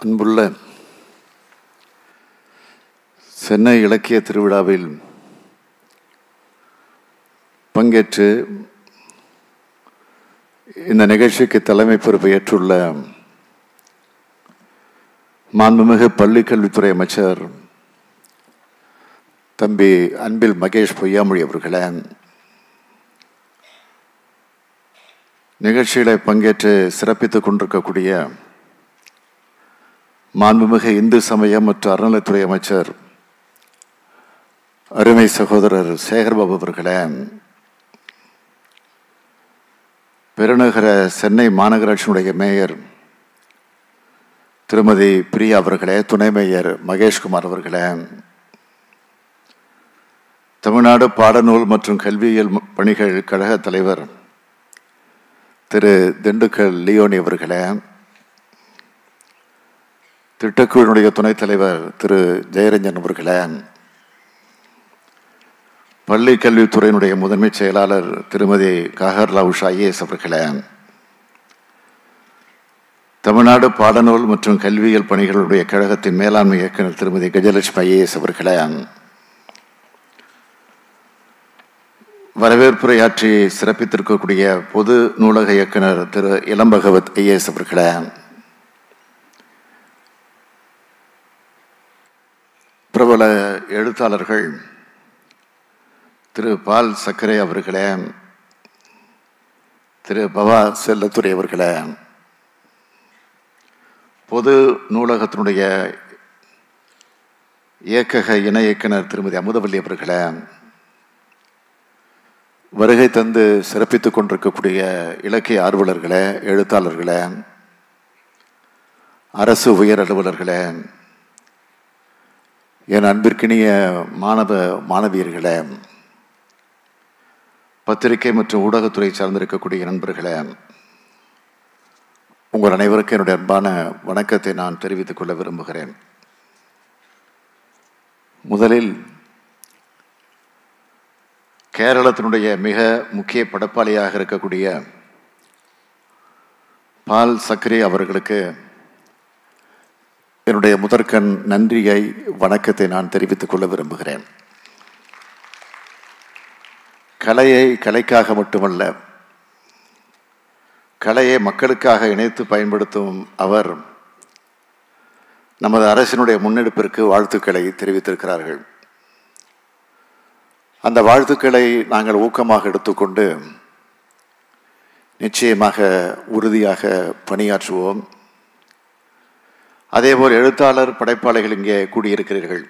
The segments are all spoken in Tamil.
அன்புள்ள சென்னை இலக்கிய திருவிழாவில் பங்கேற்று இந்த நிகழ்ச்சிக்கு தலைமை பொறுப்பை ஏற்றுள்ள மாண்புமிகு பள்ளி கல்வித்துறை அமைச்சர் தம்பி அன்பில் மகேஷ் பொய்யாமொழி அவர்களே நிகழ்ச்சிகளை பங்கேற்று சிறப்பித்துக் கொண்டிருக்கக்கூடிய மாண்புமிகு இந்து சமயம் மற்றும் அறநிலைத்துறை அமைச்சர் அருமை சகோதரர் சேகர்பாபு அவர்களே பெருநகர சென்னை மாநகராட்சியினுடைய மேயர் திருமதி பிரியா அவர்களே துணை மேயர் மகேஷ்குமார் அவர்களே தமிழ்நாடு பாடநூல் மற்றும் கல்வியியல் பணிகள் கழக தலைவர் திரு திண்டுக்கல் லியோனி அவர்களே திட்டக்குழுவினுடைய துணைத் தலைவர் திரு ஜெயரஞ்சன் அவர்களே பள்ளி கல்வித்துறையினுடைய முதன்மைச் செயலாளர் திருமதி காகர்லா உஷா ஐஏஎஸ் அவர்களே தமிழ்நாடு பாடநூல் மற்றும் கல்வியியல் பணிகளுடைய கழகத்தின் மேலாண்மை இயக்குநர் திருமதி கஜலட்சுமி ஐஏஎஸ் அவர்களே வரவேற்புரையாற்றி சிறப்பித்திருக்கக்கூடிய பொது நூலக இயக்குனர் திரு இளம்பகவத் ஐஏஎஸ் அவர்களே பிரபல எழுத்தாளர்கள் திரு பால் சக்கரை அவர்களே திரு பவா செல்லத்துறை அவர்களே பொது நூலகத்தினுடைய இயக்கக இணை இயக்குனர் திருமதி அமுதவல்லி அவர்களே வருகை தந்து சிறப்பித்துக் கொண்டிருக்கக்கூடிய இலக்கிய ஆர்வலர்களே எழுத்தாளர்களே அரசு உயர் அலுவலர்களே என் அன்பிற்கினிய மாணவ மாணவியர்களே பத்திரிகை மற்றும் ஊடகத்துறை சார்ந்திருக்கக்கூடிய நண்பர்களே உங்கள் அனைவருக்கும் என்னுடைய அன்பான வணக்கத்தை நான் தெரிவித்துக் கொள்ள விரும்புகிறேன். முதலில் கேரளத்தினுடைய மிக முக்கிய படைப்பாளியாக இருக்கக்கூடிய பால் சக்ரி அவர்களுக்கு என்னுடைய முதற்கண் நன்றியை வணக்கத்தை நான் தெரிவித்துக் கொள்ள விரும்புகிறேன். கலையை கலைக்காக மட்டுமல்ல கலையை மக்களுக்காக இணைத்து பயன்படுத்தும் அவர் நமது அரசினுடைய முன்னெடுப்பிற்கு வாழ்த்துக்களை தெரிவித்திருக்கிறார்கள். அந்த வாழ்த்துக்களை நாங்கள் ஊக்கமாக எடுத்துக்கொண்டு நிச்சயமாக உறுதியாக பணியாற்றுவோம். அதேபோல் எழுத்தாளர் படைப்பாளிகள் இங்கே கூடியிருக்கிறீர்கள்.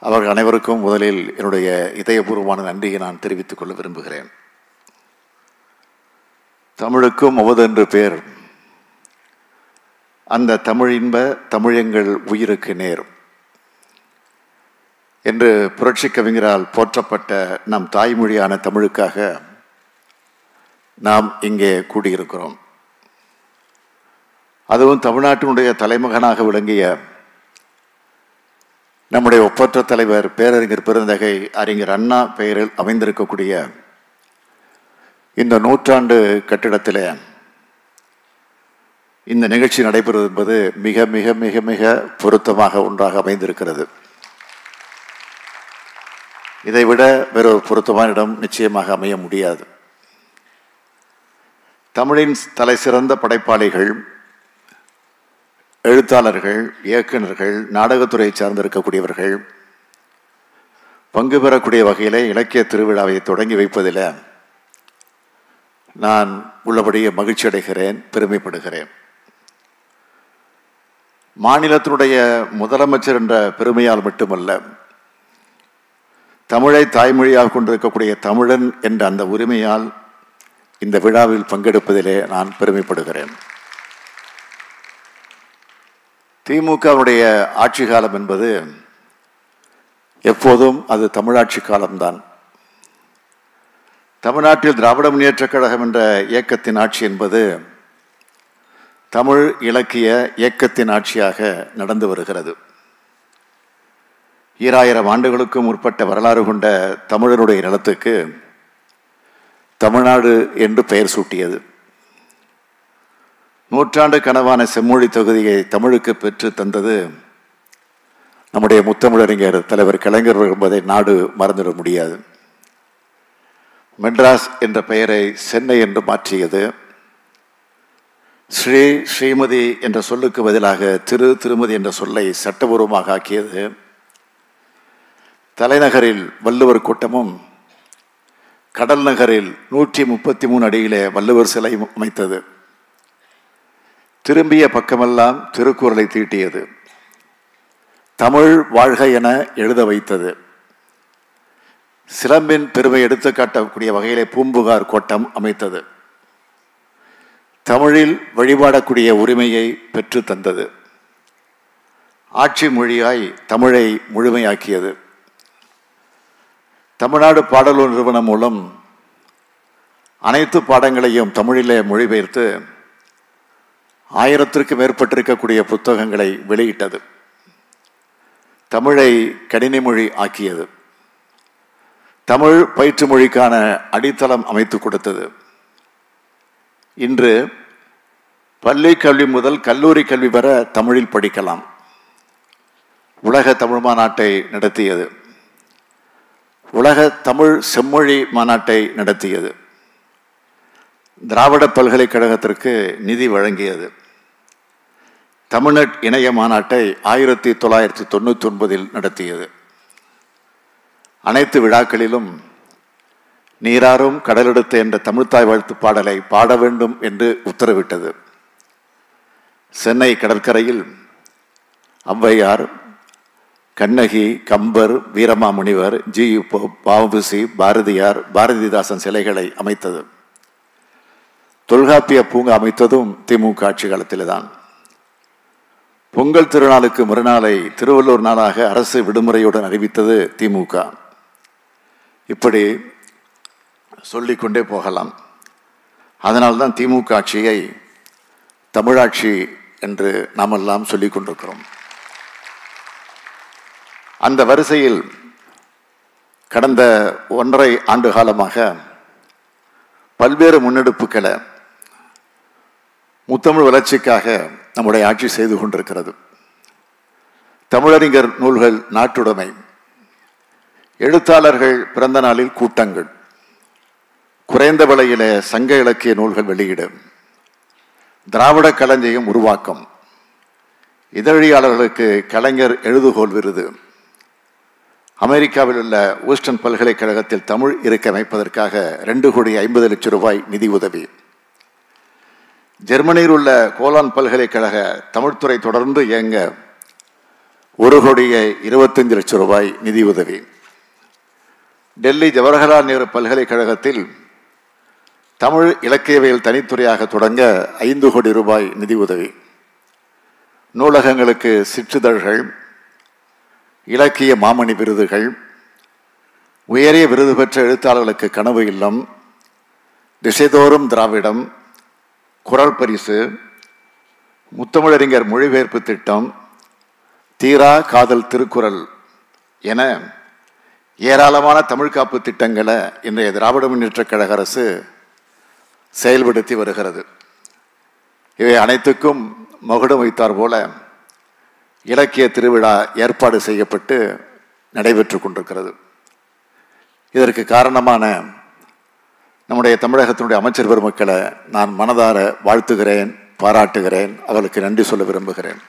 அவர்கள் அனைவருக்கும் முதலில் என்னுடைய இதயபூர்வமான நன்றியை நான் தெரிவித்துக் கொள்ள விரும்புகிறேன். தமிழுக்கும் அவது என்று பேர். அந்த தமிழ் இன்ப தமிழெங்கள் உயிருக்கு நேர். என்று புரட்சி கவிஞரால் போற்றப்பட்ட நம் தாய்மொழியான தமிழுக்காக நாம் இங்கே கூடியிருக்கிறோம். அதுவும் தமிழ்நாட்டினுடைய தலைமகனாக விளங்கிய நம்முடைய ஒப்பற்ற தலைவர் பேரறிஞர் பெருந்தகை அறிஞர் அண்ணா பெயரில் அமைந்திருக்கக்கூடிய இந்த நூற்றாண்டு கட்டிடத்தில் இந்த நிகழ்ச்சி நடைபெறுவது என்பது மிக மிக மிக மிக பொருத்தமாக ஒன்றாக அமைந்திருக்கிறது. இதைவிட வேறொரு பொருத்தமான இடம் நிச்சயமாக அமைய முடியாது. தமிழின் தலை சிறந்த படைப்பாளிகள் எழுத்தாளர்கள் இயக்குநர்கள் நாடகத்துறையைச் சார்ந்திருக்கக்கூடியவர்கள் பங்கு பெறக்கூடிய வகையில் இலக்கிய திருவிழாவை தொடங்கி வைப்பதில் நான் உள்ளபடியே மகிழ்ச்சி அடைகிறேன் பெருமைப்படுகிறேன். மாநிலத்தினுடைய முதலமைச்சர் என்ற பெருமையால் மட்டுமல்ல தமிழை தாய்மொழியாக கொண்டிருக்கக்கூடிய தமிழன் என்ற அந்த உரிமையால் இந்த விழாவில் பங்கெடுப்பதிலே நான் பெருமைப்படுகிறேன். திமுகவுடைய ஆட்சி காலம் என்பது எப்போதும் அது தமிழாட்சி காலம்தான். தமிழ்நாட்டில் திராவிட முன்னேற்றக் கழகம் என்ற இயக்கத்தின் ஆட்சி என்பது தமிழ் இலக்கிய இயக்கத்தின் ஆட்சியாக நடந்து வருகிறது. ஈராயிரம் ஆண்டுகளுக்கும் முற்பட்ட வரலாறு கொண்ட தமிழருடைய நிலத்துக்கு தமிழ்நாடு என்று பெயர் சூட்டியது. நூற்றாண்டு கனவான செம்மொழி தொகுதியை தமிழுக்கு பெற்று தந்தது நம்முடைய முத்தமிழறிஞர் தலைவர் கலைஞர் என்பதை நாடு மறந்துவிட முடியாது. மெட்ராஸ் என்ற பெயரை சென்னை என்று மாற்றியது. ஸ்ரீ ஸ்ரீமதி என்ற சொல்லுக்கு பதிலாக திரு திருமதி என்ற சொல்லை சட்டபூர்வமாக ஆக்கியது. தலைநகரில் வள்ளுவர் கூட்டமும் கடல் நகரில் நூற்றி முப்பத்தி மூணு அடியிலே வள்ளுவர் சிலை அமைத்தது. திரும்பிய பக்கமெல்லாம் திருக்குறளை தீட்டியது. தமிழ் வாழ்க என எழுத வைத்தது. சிலம்பின் பெருமை எடுத்து காட்டக்கூடிய வகையிலே பூம்புகார் கோட்டம் அமைத்தது. தமிழில் வழிபாடக்கூடிய உரிமையை பெற்று தந்தது. ஆட்சி மொழியாய் தமிழை முழுமையாக்கியது. தமிழ்நாடு பாடலூர் நிறுவனம் மூலம் அனைத்து பாடங்களையும் தமிழிலே மொழிபெயர்த்து ஆயிரத்திற்கு மேற்பட்டிருக்கக்கூடிய புத்தகங்களை வெளியிட்டது. தமிழை கணினி மொழி ஆக்கியது. தமிழ் பயிற்று மொழிக்கான அடித்தளம் அமைத்து கொடுத்தது. இன்று பள்ளி கல்வி முதல் கல்லூரி கல்வி வர தமிழில் படிக்கலாம். உலக தமிழ் மாநாட்டை நடத்தியது. உலக தமிழ் செம்மொழி மாநாட்டை நடத்தியது. திராவிட பல்கலைக்கழகத்திற்கு நிதி வழங்கியது. தமிழ்நட் இணைய மாநாட்டை ஆயிரத்தி தொள்ளாயிரத்தி தொண்ணூற்றி ஒன்பதில் நடத்தியது. அனைத்து விழாக்களிலும் நீராறும் கடலெடுத்த என்ற தமிழ்த்தாய் வாழ்த்து பாடலை பாட வேண்டும் என்று உத்தரவிட்டது. சென்னை கடற்கரையில் ஔவையார் கண்ணகி கம்பர் வீரமாமுனிவர் ஜி பாவுசி பாரதியார் பாரதிதாசன் சிலைகளை அமைத்தது. தொல்காப்பிய பூங்கா அமைத்ததும் திமுக ஆட்சி காலத்தில்தான். பொங்கல் திருநாளுக்கு மறுநாளை திருவள்ளூர் நாளாக அரசு விடுமுறையுடன் அறிவித்தது திமுக. இப்படி சொல்லிக்கொண்டே போகலாம். அதனால்தான் திமுக ஆட்சியை தமிழாட்சி என்று நாமெல்லாம் சொல்லிக் கொண்டிருக்கிறோம். அந்த வரிசையில் கடந்த ஒன்றரை ஆண்டு காலமாக பல்வேறு முன்னெடுப்புகளை முத்தமிழ் வளர்ச்சிக்காக நம்முடைய ஆட்சி செய்து கொண்டிருக்கிறது. தமிழறிஞர் நூல்கள் நாட்டுடைமை. எழுத்தாளர்கள் பிறந்த நாளில் கூட்டங்கள். குறைந்த விலையில சங்க இலக்கிய நூல்கள் வெளியீடு. திராவிட கலைஞையும் உருவாக்கம். இதழியாளர்களுக்கு கலைஞர் எழுதுகோல் விருது. அமெரிக்காவில் உள்ள ஊஸ்டன் பல்கலைக்கழகத்தில் தமிழ் இருக்க அமைப்பதற்காக ரெண்டு கோடி ஐம்பது லட்சம் ரூபாய் நிதி உதவி. ஜெர்மனியில் உள்ள கோலான் பல்கலைக்கழக தமிழ்துறை தொடர்ந்து இயங்க ஒரு கோடியே இருபத்தஞ்சு லட்சம் ரூபாய் நிதி உதவி. டெல்லி ஜவஹர்லால் நேரு பல்கலைக்கழகத்தில் தமிழ் இலக்கியவியல் தனித்துறையாக தொடங்க ஐந்து கோடி ரூபாய் நிதி உதவி. நூலகங்களுக்கு சிற்றிதழ்கள் இலக்கிய மாமணி விருதுகள் உயரிய விருது பெற்ற எழுத்தாளர்களுக்கு கனவு இல்லம் திசைதோறும் திராவிடம் குரல் பரிசு முத்தமிழறிஞர் மொழிபெயர்ப்பு திட்டம் தீரா காதல் திருக்குறள் என ஏராளமான தமிழ் காப்பு திட்டங்களை இன்றைய திராவிட முன்னேற்ற கழக அரசு செயல்படுத்தி வருகிறது. இவை அனைத்துக்கும் மகுடம் வைத்தார் போல இலக்கிய திருவிழா ஏற்பாடு செய்யப்பட்டு நடைபெற்று கொண்டிருக்கிறது. இதற்கு காரணமான நம்முடைய தமிழகத்தினுடைய அமைச்சர் பெருமக்களை நான் மனதார வாழ்த்துகிறேன் பாராட்டுகிறேன் அவர்களுக்கு நன்றி சொல்ல விரும்புகிறேன்.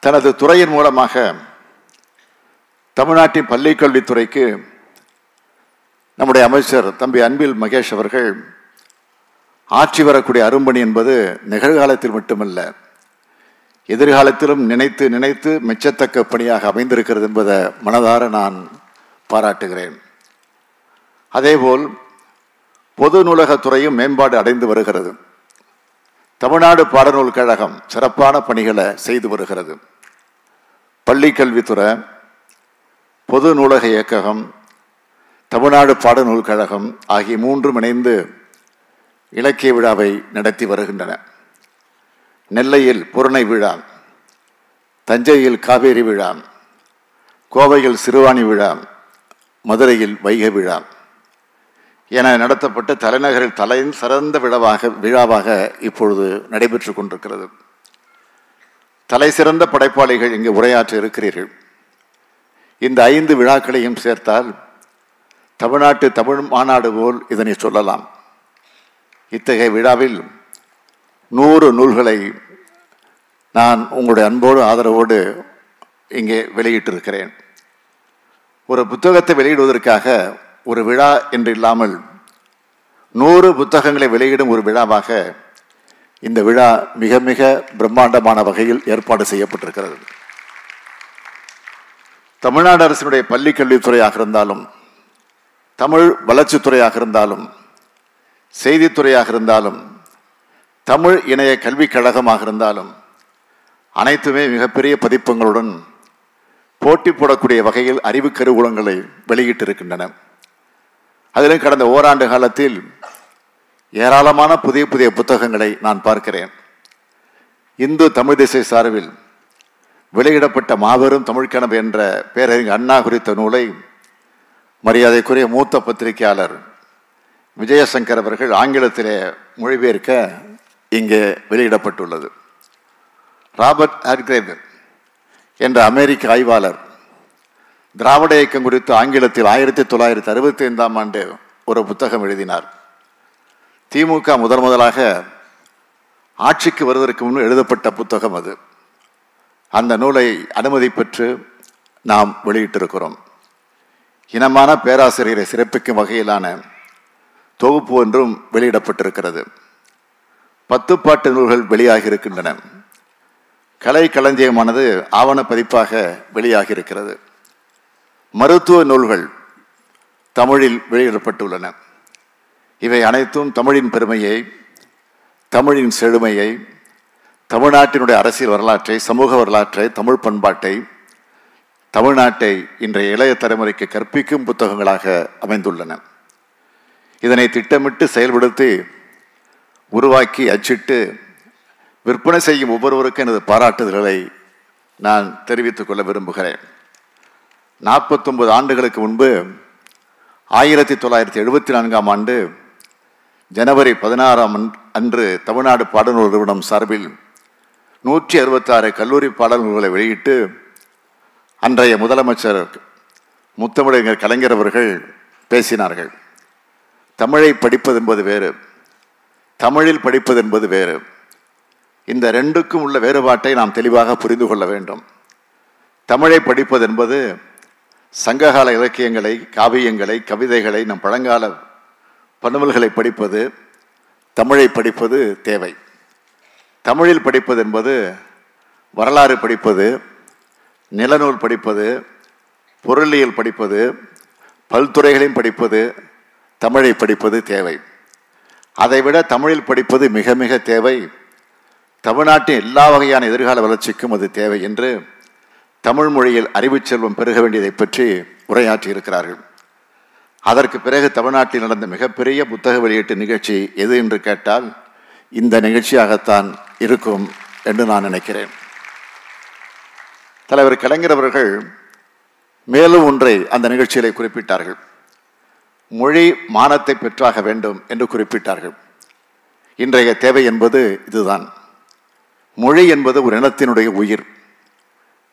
தனது துறையின் மூலமாக தமிழ்நாட்டின் பள்ளிக்கல்வித்துறைக்கு நம்முடைய அமைச்சர் தம்பி அன்பில் மகேஷ் அவர்கள் ஆட்சி வரக்கூடிய அரும்பணி என்பது நிகழ்காலத்தில் மட்டுமல்ல எதிர்காலத்திலும் நினைத்து நினைத்து மெச்சத்தக்க பணியாக அமைந்திருக்கிறது என்பதை மனதார நான் பாராட்டுகிறேன். அதேபோல் பொது நூலகத்துறையும் மேம்பாடு அடைந்து வருகிறது. தமிழ்நாடு பாடநூல் கழகம் சிறப்பான பணிகளை செய்து வருகிறது. பள்ளிக்கல்வித்துறை பொது நூலக இயக்ககம் தமிழ்நாடு பாடநூல் கழகம் ஆகிய மூன்றும் இணைந்து இலக்கிய விழாவை நடத்தி வருகின்றன. நெல்லையில் புறணை விழா தஞ்சையில் காவேரி விழா கோவையில் சிறுவாணி விழா மதுரையில் வைகை விழா என நடத்தப்பட்ட தலைநகரில் தலையின் சிறந்த விழாவாக விழாவாக இப்பொழுது நடைபெற்று கொண்டிருக்கிறது. தலை சிறந்த படைப்பாளிகள் இங்கு உரையாற்ற இருக்கிறீர்கள். இந்த ஐந்து விழாக்களையும் சேர்த்தால் தமிழ்நாட்டு தமிழ் மாநாடு போல் இதனை சொல்லலாம். இத்தகைய விழாவில் நூறு நூல்களை நான் உங்களுடைய அன்போடு ஆதரவோடு இங்கே வெளியிட்டிருக்கிறேன். ஒரு புத்தகத்தை வெளியிடுவதற்காக ஒரு விழா என்று இல்லாமல் நூறு புத்தகங்களை வெளியிடும் ஒரு விழாவாக இந்த விழா மிக மிக பிரம்மாண்டமான வகையில் ஏற்பாடு செய்யப்பட்டிருக்கிறது. தமிழ்நாடு அரசினுடைய பள்ளிக்கல்வித்துறையாக இருந்தாலும் தமிழ் வளர்ச்சித்துறையாக இருந்தாலும் செய்தித்துறையாக இருந்தாலும் தமிழ் இணைய கல்விக் கழகமாக இருந்தாலும் அனைத்துமே மிகப்பெரிய பதிப்பங்களுடன் போட்டி போடக்கூடிய வகையில் அறிவு கருவூலங்களை வெளியிட்டிருக்கின்றன. அதிலும் கடந்த ஓராண்டு காலத்தில் ஏராளமான புதிய புதிய புத்தகங்களை நான் பார்க்கிறேன். இந்து தமிழ் திசை சார்பில் வெளியிடப்பட்ட மாபெரும் தமிழ்கனவு என்ற பேரறிஞர் அண்ணா குறித்த நூலை மரியாதைக்குரிய மூத்த பத்திரிகையாளர் விஜயசங்கர் அவர்கள் ஆங்கிலத்திலே மொழிபெயர்க்க இங்கே வெளியிடப்பட்டுள்ளது. ராபர்ட் ஹர்கிரேவ் என்ற அமெரிக்க ஆய்வாளர் திராவிட இயக்கம் குறித்து ஆங்கிலத்தில் ஆயிரத்தி தொள்ளாயிரத்தி அறுபத்தி ஐந்தாம் ஆண்டு ஒரு புத்தகம் எழுதினார். திமுக முதன் முதலாக ஆட்சிக்கு வருவதற்கு முன் எழுதப்பட்ட புத்தகம் அது. அந்த நூலை அனுமதி பெற்று நாம் வெளியிட்டிருக்கிறோம். இனமான பேராசிரியரை சிறப்பிக்கும் வகையிலான தொகுப்பு ஒன்றும் வெளியிடப்பட்டிருக்கிறது. பத்து பாட்டு நூல்கள் வெளியாகி இருக்கின்றன கலை களஞ்சியமானது ஆவண பதிப்பாக வெளியாகி இருக்கிறது மருத்துவ நூல்கள் தமிழில் வெளியிடப்பட்டுள்ளன. இவை அனைத்தும் தமிழின் பெருமையை தமிழின் செழுமையை தமிழ்நாட்டினுடைய அரசியல் வரலாற்றை சமூக வரலாற்றை தமிழ் பண்பாட்டை தமிழ்நாட்டை இன்றைய இளைய தலைமுறைக்கு கற்பிக்கும் புத்தகங்களாக அமைந்துள்ளன. இதனை திட்டமிட்டு செயல்படுத்தி உருவாக்கி அச்சிட்டு விற்பனை செய்யும் ஒவ்வொருவருக்கும் எனது பாராட்டுதல்களை நான் தெரிவித்துக் கொள்ள விரும்புகிறேன். நாற்பத்தொன்பது ஆண்டுகளுக்கு முன்பு ஆயிரத்தி தொள்ளாயிரத்தி எழுபத்தி நான்காம் ஆண்டு ஜனவரி பதினாறாம் அன்று தமிழ்நாடு பாடநூல் நிறுவனம் சார்பில் நூற்றி அறுபத்தாறு கல்லூரி பாடநூல்களை வெளியிட்டு அன்றைய முதலமைச்சர் முத்தமிழறிஞர் கலைஞர் அவர்கள் பேசினார்கள். தமிழை படிப்பது என்பது வேறு தமிழில் படிப்பது என்பது வேறு. இந்த ரெண்டுக்கும் உள்ள வேறுபாட்டை நாம் தெளிவாக புரிந்து கொள்ள வேண்டும். தமிழை படிப்பது என்பது சங்ககால இலக்கியங்களை காவியங்களை கவிதைகளை நம் பழங்கால பன்னுவல்களை படிப்பது தமிழை படிப்பது தேவை. தமிழில் படிப்பது என்பது வரலாறு படிப்பது நிலநூல் படிப்பது பொருளியல் படிப்பது பல்துறைகளையும் படிப்பது தமிழை படிப்பது தேவை. அதைவிட தமிழில் படிப்பது மிக மிக தேவை. தமிழ்நாட்டின் எல்லா வகையான எதிர்கால வளர்ச்சிக்கும் அது தேவை என்று தமிழ் மொழியில் அறிவுச் செல்வம் பெருக வேண்டியதை பற்றி உரையாற்றி இருக்கிறார்கள் அதற்கு பிறகு தமிழ்நாட்டில் நடந்த மிகப்பெரிய புத்தக வெளியீட்டு நிகழ்ச்சி எது என்று கேட்டால் இந்த நிகழ்ச்சியாகத்தான் இருக்கும் என்று நான் நினைக்கிறேன். தலைவர் கலைஞர் அவர்கள் மேலும் ஒன்றை அந்த நிகழ்ச்சியிலே குறிப்பிட்டார்கள். மொழி மானத்தை பெற்றாக வேண்டும் என்று குறிப்பிட்டார்கள். இன்றைய தேவை என்பது இதுதான். மொழி என்பது ஒரு இனத்தினுடைய உயிர்.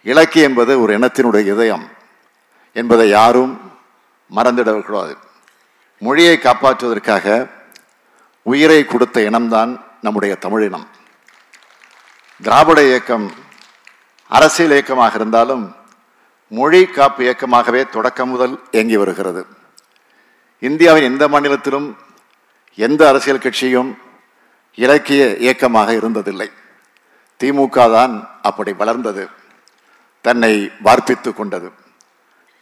இலக்கியம் என்பது ஒரு இனத்தினுடைய இதயம் என்பதை யாரும் மறந்துடக்கூடாது. மொழியை காப்பாற்றுவதற்காக உயிரை கொடுத்த இனம்தான் நம்முடைய தமிழினம் திராவிட இயக்கம் அரசியல் இயக்கமாக இருந்தாலும் மொழி காப்பு இயக்கமாகவே தொடக்கம் முதல் இயங்கி வருகிறது. இந்தியாவின் எந்த மாநிலத்திலும் எந்த அரசியல் கட்சியும் இலக்கிய இயக்கமாக இருந்ததில்லை. திமுக தான் அப்படி வளர்ந்தது. தன்னை வார்ப்பித்து கொண்டது.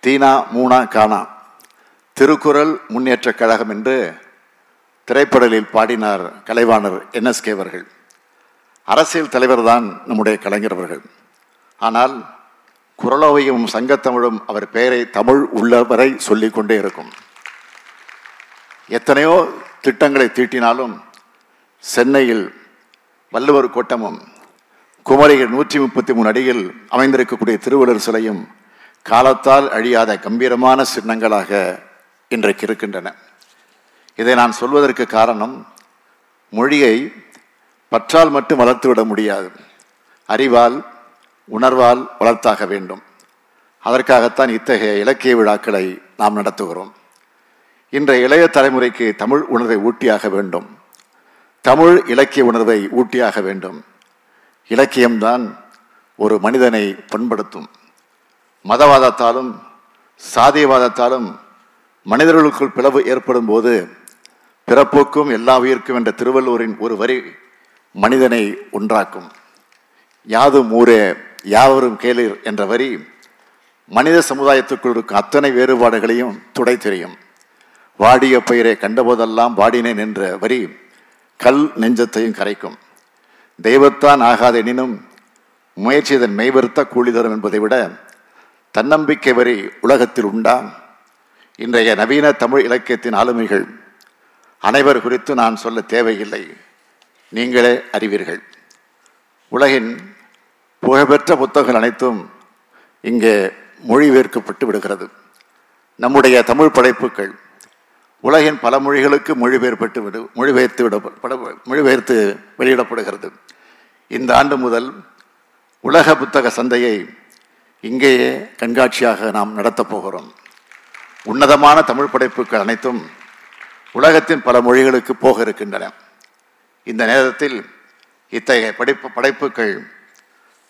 தீனா மூனா கானா. திருக்குறள் முன்னேற்ற கழகம் என்று திரைப்படலில் பாடினார் கலைவாணர் என்எஸ்கே அவர்கள். அரசியல் தலைவர் தான் நம்முடைய கலைஞர் அவர்கள். ஆனால் குரலோவையும் சங்கத்தமிழும் அவர் பெயரை தமிழ் உள்ளவரை சொல்லிக்கொண்டே இருக்கும். எத்தனையோ திட்டங்களை தீட்டினாலும் சென்னையில் வள்ளுவர் கோட்டமும் குமரிகள் நூற்றி முப்பத்தி மூணு அடியில் அமைந்திருக்கக்கூடிய திருவள்ளுவர் சிலையும் காலத்தால் அழியாத கம்பீரமான சின்னங்களாக இன்றைக்கு இருக்கின்றன. இதை நான் சொல்வதற்கு காரணம் மொழியை பற்றால் மட்டும் வளர்த்துவிட முடியாது. அறிவால் உணர்வால் வளர்த்தாக வேண்டும். அதற்காகத்தான் இத்தகைய இலக்கிய விழாக்களை நாம் நடத்துகிறோம். இன்றைய இளைய தலைமுறைக்கு தமிழ் உணர்வை ஊட்டியாக வேண்டும். தமிழ் இலக்கிய உணர்வை ஊட்டியாக வேண்டும். இலக்கியம்தான் ஒரு மனிதனை பண்படுத்தும். மதவாதத்தாலும் சாதியவாதத்தாலும் மனிதர்களுக்குள் பிளவு ஏற்படும் போது பிறப்போக்கும் எல்லா உயிர்க்கும் என்ற திருவள்ளுவரின் ஒரு வரி மனிதனை ஒன்றாக்கும். யாதும் ஊரே யாவரும் கேளீர் என்ற வரி மனித சமுதாயத்துக்குள் இருக்கும் அத்தனை வேறுபாடுகளையும் துடை தெரியும். வாடிய பயிரை கண்டபோதெல்லாம் வாடினேன் என்ற வரி கல் நெஞ்சத்தையும் கரைக்கும். தெய்வத்தான் ஆகாதெனினும் முயற்சி இதன் மெய்வருத்த கூலி தரும் என்பதை விட தன்னம்பிக்கை வரி உலகத்தில் உண்டா? இன்றைய நவீன தமிழ் இலக்கியத்தின் ஆளுமைகள் அனைவர் குறித்து நான் சொல்ல தேவையில்லை. நீங்களே அறிவீர்கள். உலகின் புகழ்பெற்ற புத்தகங்கள் அனைத்தும் இங்கே மொழிபெயர்க்கப்பட்டு விடுகிறது. நம்முடைய தமிழ் படைப்புகள் உலகின் பல மொழிகளுக்கு மொழிபெயர்ப்பட்டு விடு மொழிபெயர்த்து விட மொழிபெயர்த்து வெளியிடப்படுகிறது. இந்த ஆண்டு முதல் உலக புத்தக சந்தையை இங்கேயே கண்காட்சியாக நாம் நடத்தப் போகிறோம். உன்னதமான தமிழ் படைப்புகள் அனைத்தும் உலகத்தின் பல மொழிகளுக்கு போக இருக்கின்றன. இந்த நேரத்தில் இத்தகைய படைப்பு படைப்புகள்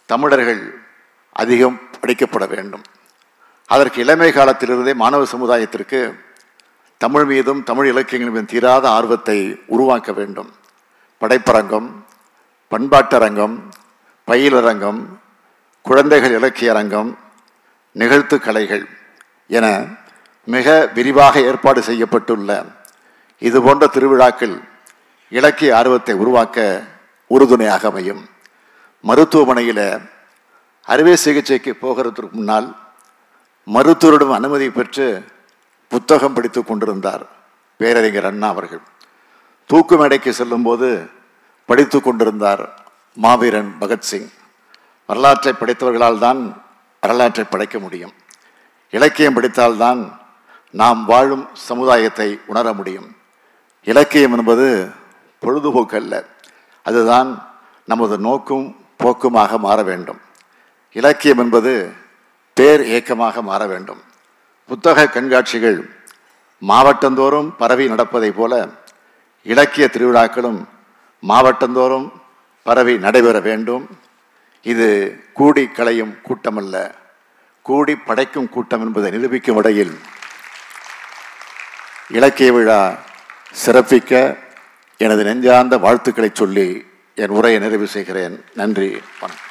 தமிழர்கள் அதிகம் படிக்கப்பட வேண்டும். அதற்கு இளமை காலத்திலிருந்தே மாணவ சமுதாயத்திற்கு தமிழ் மீதும் தமிழ் இலக்கியங்கள் மீதும் தீராத ஆர்வத்தை உருவாக்க வேண்டும். படைப்பரங்கம் பண்பாட்டரங்கம் பயிலரங்கம் குழந்தைகள் இலக்கிய அரங்கம் நிகழ்த்து கலைகள் என மிக விரிவாக ஏற்பாடு செய்யப்பட்டுள்ள இது போன்ற திருவிழாக்கள் இலக்கிய ஆர்வத்தை உருவாக்க உறுதுணையாக அமையும். மருத்துவமனையில் அறுவை சிகிச்சைக்கு போகிறதுக்கு முன்னால் மருத்துவரிடம் அனுமதி பெற்று புத்தகம் படித்து கொண்டிருந்தார் பேரறிஞர் அண்ணா அவர்கள். தூக்கு மேடைக்கு செல்லும்போது படித்து கொண்டிருந்தார் மாவீரன் பகத்சிங் வரலாற்றை படித்தவர்களால் தான் வரலாற்றை படைக்க முடியும். இலக்கியம் படித்தால்தான் நாம் வாழும் சமுதாயத்தை உணர முடியும். இலக்கியம் என்பது பொழுதுபோக்கு அல்ல. அதுதான் நமது நோக்கும் போக்குமாக மாற வேண்டும். இலக்கியம் என்பது பேர் இயக்கமாக மாற வேண்டும். புத்தக கண்காட்சிகள் மாவட்டந்தோறும் பரவி நடப்பதைப் போல இலக்கிய திருவிழாக்களும் மாவட்டந்தோறும் பரவி நடைபெற வேண்டும். இது கூடி களையும் கூட்டமல்ல. கூடி படைக்கும் கூட்டம் என்பதை நிரூபிக்கும் வகையில் இலக்கிய விழா சிறப்பிக்க எனது நெஞ்சார்ந்த வாழ்த்துக்களை சொல்லி என் உரையை நிறைவு செய்கிறேன். நன்றி. வணக்கம்.